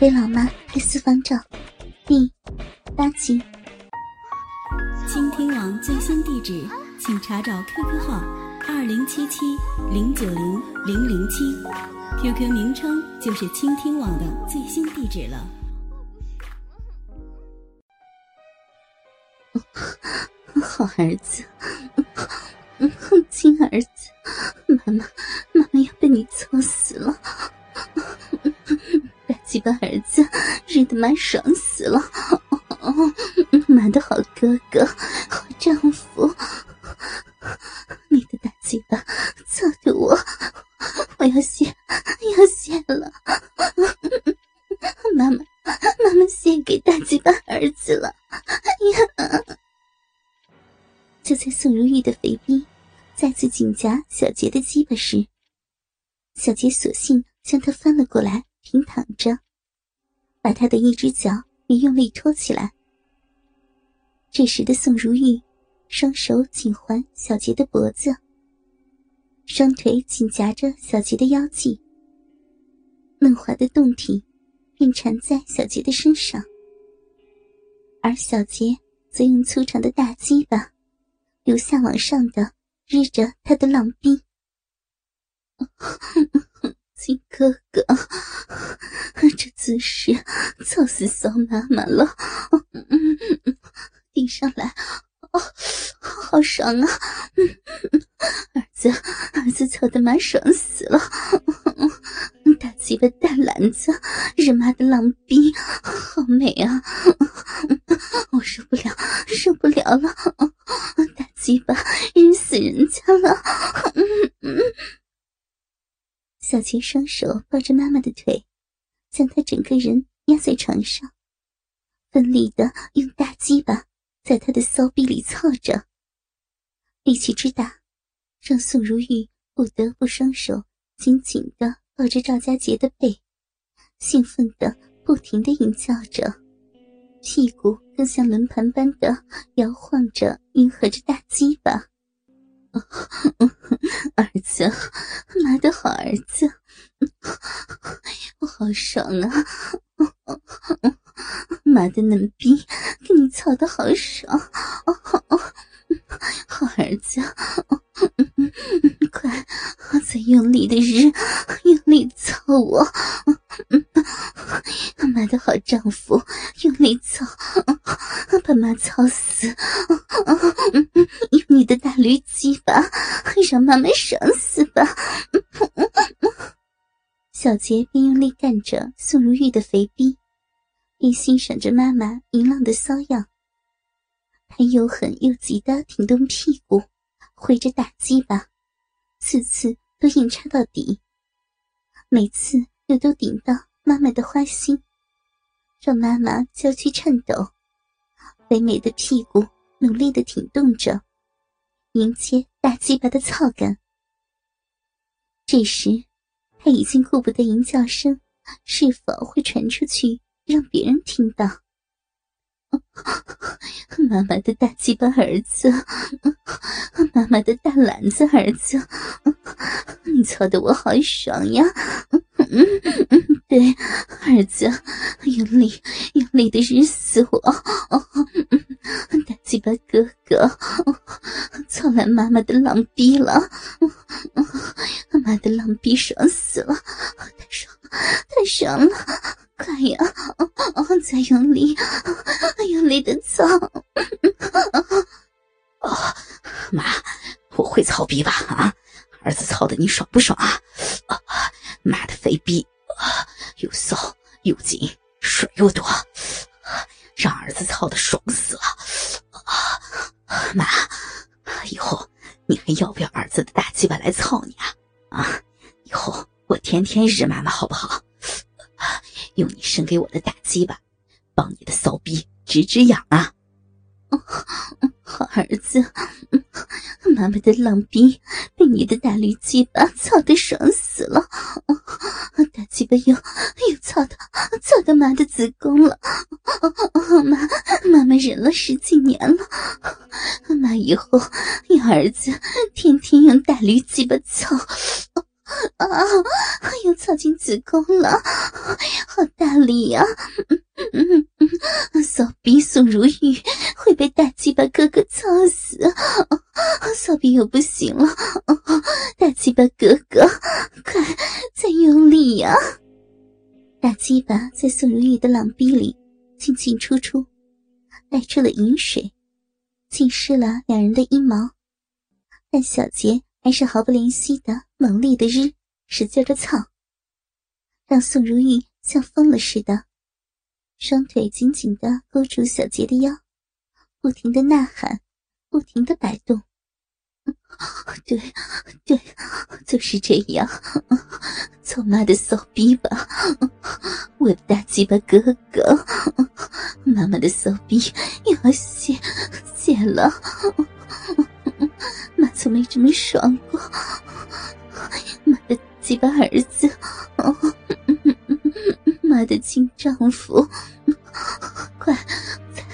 给老妈拍私房照，第八集。倾听网最新地址，请查找 QQ 号二零七七零九零零零七，QQ 名称就是倾听网的最新地址了。好儿子，亲儿子，妈妈，大儿子，日的妈爽死了！妈的好哥哥，好丈夫，你的大鸡巴操的我，我要谢，要谢了！妈妈，妈妈献给大鸡巴儿子了！呀！就在宋如玉的肥逼再次紧夹小杰的鸡巴时，小杰索性将他翻了过来，平躺着，把他的一只脚也用力托起来。这时的宋如玉，双手紧环小杰的脖子，双腿紧夹着小杰的腰际，嫩滑的胴体便缠在小杰的身上，而小杰则用粗长的大鸡巴。由下往上的日着他的浪逼，金哥哥，这姿势操死骚妈妈了！顶上来，哦，好爽啊！儿子，儿子操的妈爽死了！大鸡巴大篮子，日妈的浪逼，好美啊！我受不了，受不了了！大鸡巴日死人家了！小琴双手抱着妈妈的腿，将她整个人压在床上，奋力的用大鸡巴在她的骚逼里操着，力气之大，让宋如玉不得不双手紧紧的抱着赵家杰的背，兴奋的不停的吟叫着。屁股更像轮盘般的摇晃着，迎合着大鸡巴。儿子，妈的好儿子，我好爽啊！妈的嫩逼，给你操的好爽！好儿子，快再用力的日，用力操我！妈的好丈夫，用力操，把妈操死！用你的大驴鸡巴，让妈妈爽死吧！小杰便用力干着宋如玉的肥逼，并欣赏着妈妈淫浪的骚样。他又狠又急的挺动屁股，挥着大鸡巴，次次都硬插到底，每次又都顶到妈妈的花心，让妈妈娇躯颤抖，肥美的屁股努力的挺动着，迎接大鸡巴的操感。这时，他已经顾不得淫叫声是否会传出去，让别人听到。妈妈的大鸡巴儿子，妈妈的大篮子儿子，你操的我好爽呀！嗯 对，儿子，用力用力的日死我！大嘴巴哥哥，操来妈妈的浪逼了！妈的浪逼爽死了，太爽了，太爽了！快呀，再用力，用力的操！啊，妈，我会操逼吧？啊，儿子操的你爽不爽啊？啊，肥逼，啊，又骚又紧，水又多，让儿子操的爽死了！啊，妈，以后你还要不要儿子的大鸡巴来操你啊？啊，以后我天天日妈妈好不好？用你生给我的大鸡巴，帮你的骚逼止止痒啊！好儿子，妈妈的浪逼被你的大驴鸡巴操的爽死了，鸡巴又又操到操到妈的子宫了，妈妈妈忍了十几年了，妈以后要儿子天天用大驴鸡巴操。啊！又操进子宫了，好大力呀！嗯嗯嗯，骚逼宋如玉会被大鸡巴哥哥操死，骚逼又不行了，大鸡巴哥哥，快再用力呀！大鸡巴在宋如玉的浪逼里进进出出，带出了饮水，浸湿了两人的阴毛，但小杰。还是毫不怜惜的猛烈的日，使劲的操，让宋如玉像疯了似的，双腿紧紧的勾住小杰的腰，不停的呐喊，不停的摆动。对，对，就是这样，操妈的骚逼吧！我的大鸡巴哥哥，妈妈的骚逼要谢谢了。妈从没这么爽过，妈的鸡巴儿子，妈的亲丈夫，快再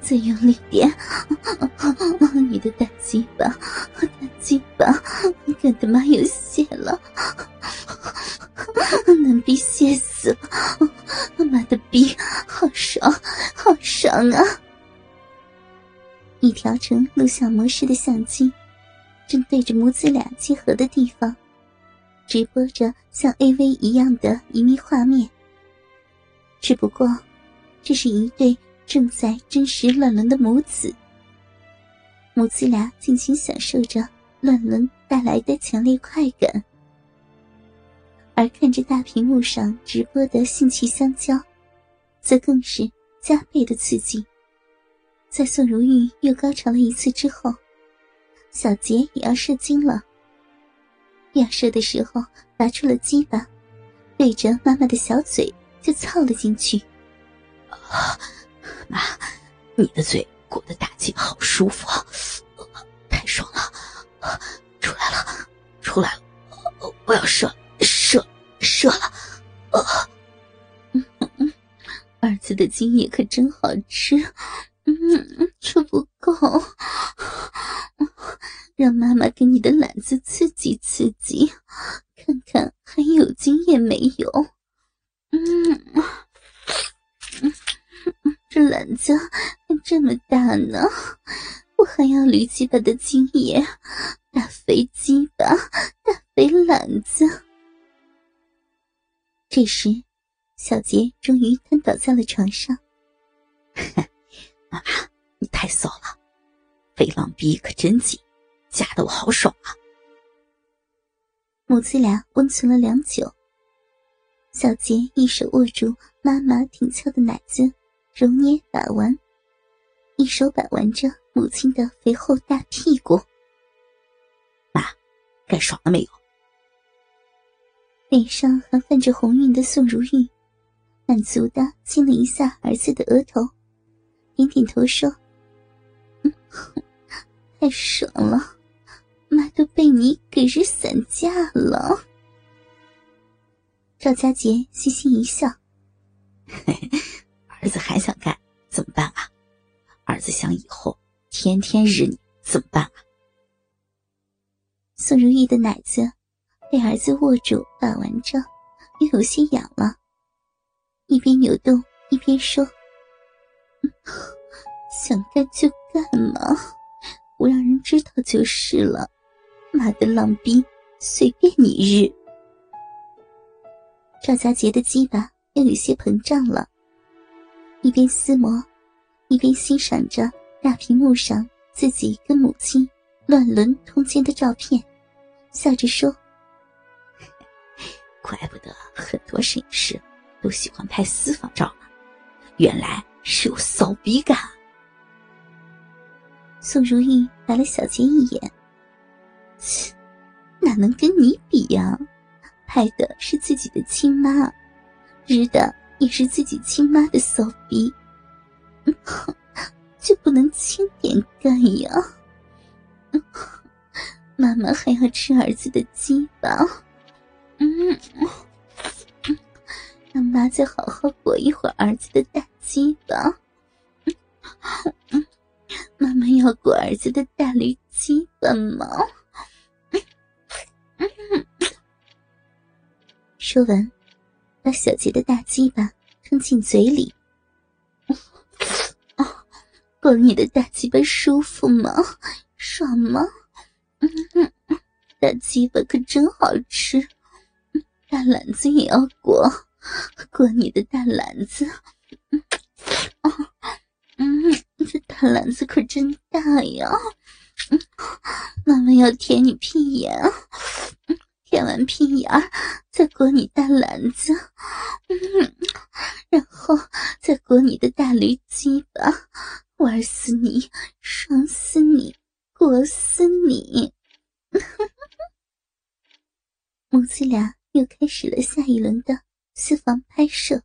再用力点！你的大鸡巴，鸡巴，干的妈有血了，难逼泄死了！妈的逼，好爽，好爽啊！已调成录像模式的相机，正对着母子俩结合的地方，直播着像 AV 一样的一密画面。只不过，这是一对正在真实乱伦的母子，母子俩尽情享受着乱伦带来的强烈快感，而看着大屏幕上直播的性趣相交，则更是加倍的刺激。在宋如玉又高潮了一次之后，小杰也要射精了。要射的时候，拔出了鸡巴，对着妈妈的小嘴就操了进去。妈，你的嘴裹的大鸡好舒服，出来了！我要射，射，射了！儿子的精液可真好吃。嗯，这不够，让妈妈给你的篮子刺激刺激，看看还有精液没有？嗯，这篮子还这么大呢，我还要驴鸡巴的精液，大肥鸡巴，大肥篮子。这时，小杰终于瘫倒在了床上。妈妈，你太骚了，肥狼逼可真紧，夹得我好爽啊！母子俩温存了良久，小杰一手握住妈妈挺翘的奶子，揉捏把玩，一手把玩着母亲的肥厚大屁股。妈，干爽了没有？脸上还泛着红晕的宋如玉，满足的亲了一下儿子的额头。点点头说：“嗯太爽了，妈都被你给日散架了。”赵家杰嘻嘻一笑：“ 儿子还想干，怎么办啊？儿子想以后天天日你，怎么办啊？”宋如意的奶子被儿子握住把玩着，又有些痒了，一边扭动一边说。想干就干嘛，不让人知道就是了。妈的浪逼，随便你日。赵家杰的鸡巴又有些膨胀了，一边撕磨，一边欣赏着大屏幕上自己跟母亲乱伦通奸的照片，笑着说：“怪不得很多摄影师都喜欢拍私房照呢，原来是有骚逼感。”宋如意白了小杰一眼，切，哪能跟你比呀？拍的是自己的亲妈，日的也是自己亲妈的骚逼，哼 就不能轻点干呀？妈妈还要吃儿子的鸡巴，嗯，让妈再好好裹一会儿儿子的大鸡巴。妈妈要裹儿子的大驴鸡巴吗？说完，把小杰的大鸡巴吞进嘴里。啊，过你的大鸡巴舒服吗？爽吗？嗯嗯，大鸡巴可真好吃，大篮子也要过，过你的大篮子。嗯啊，嗯，这大篮子可真大呀！嗯，妈妈要舔你屁眼，舔完屁眼再裹你大篮子，嗯，然后再裹你的大驴鸡巴，玩死你，爽死你，过死你！母子俩又开始了下一轮的私房拍摄。